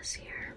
this here.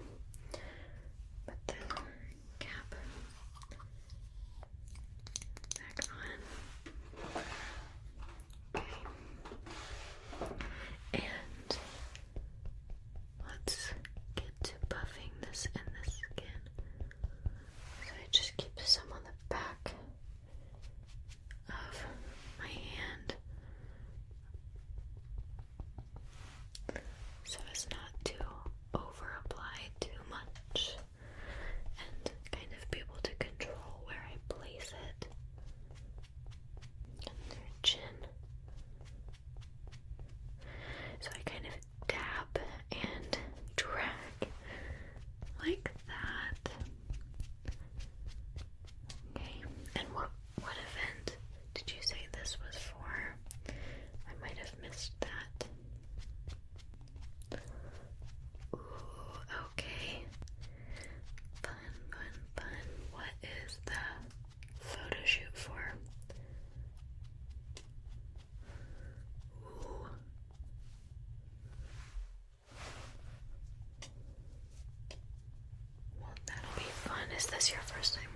Is this your first time?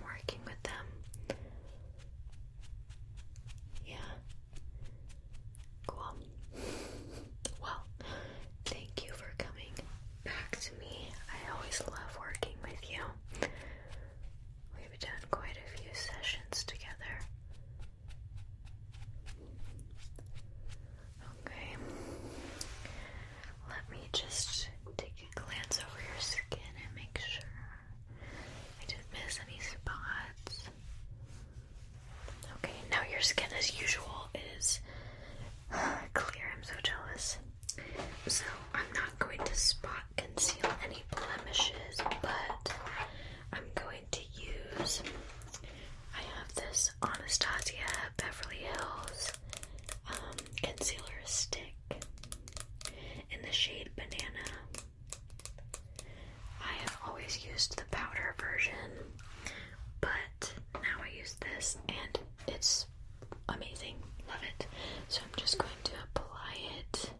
it's amazing. Love it. So I'm just going to apply it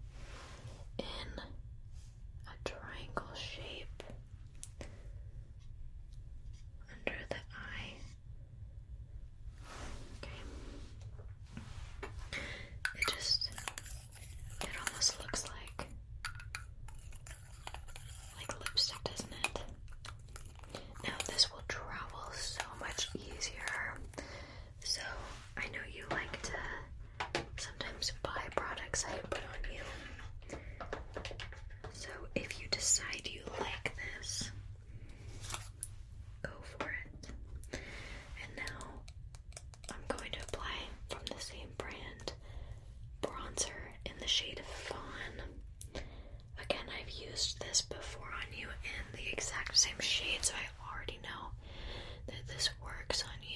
shade Fawn. Again, I've used this before on you in the exact same shade, so I already know that this works on you.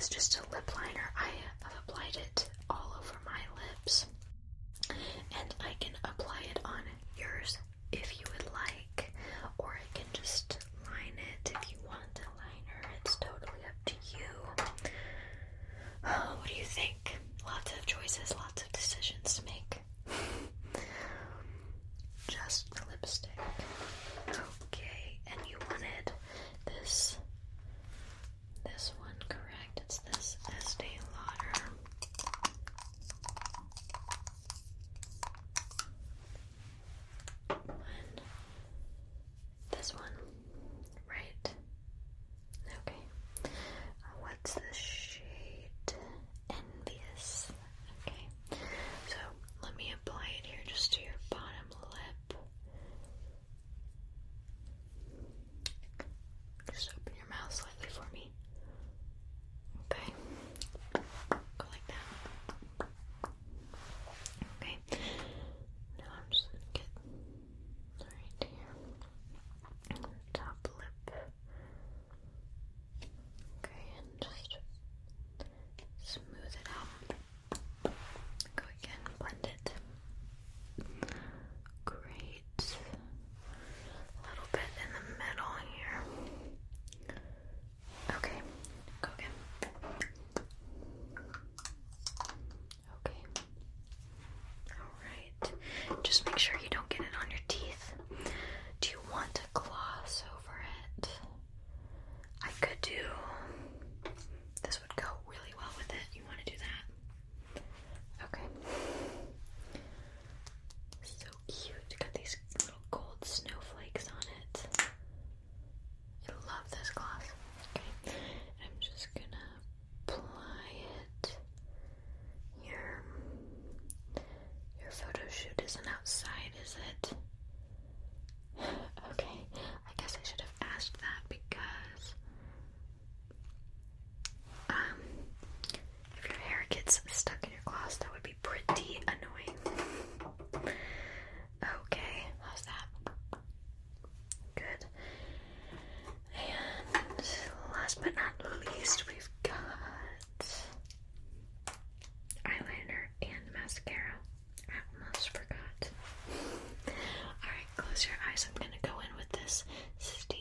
is just a lip liner. I have applied it all over my lips. And I can apply it on yours if you would like, or I can just line it if you want a liner. It's totally up to you. Oh, what do you think? Lots of choices, just make sure you Steve.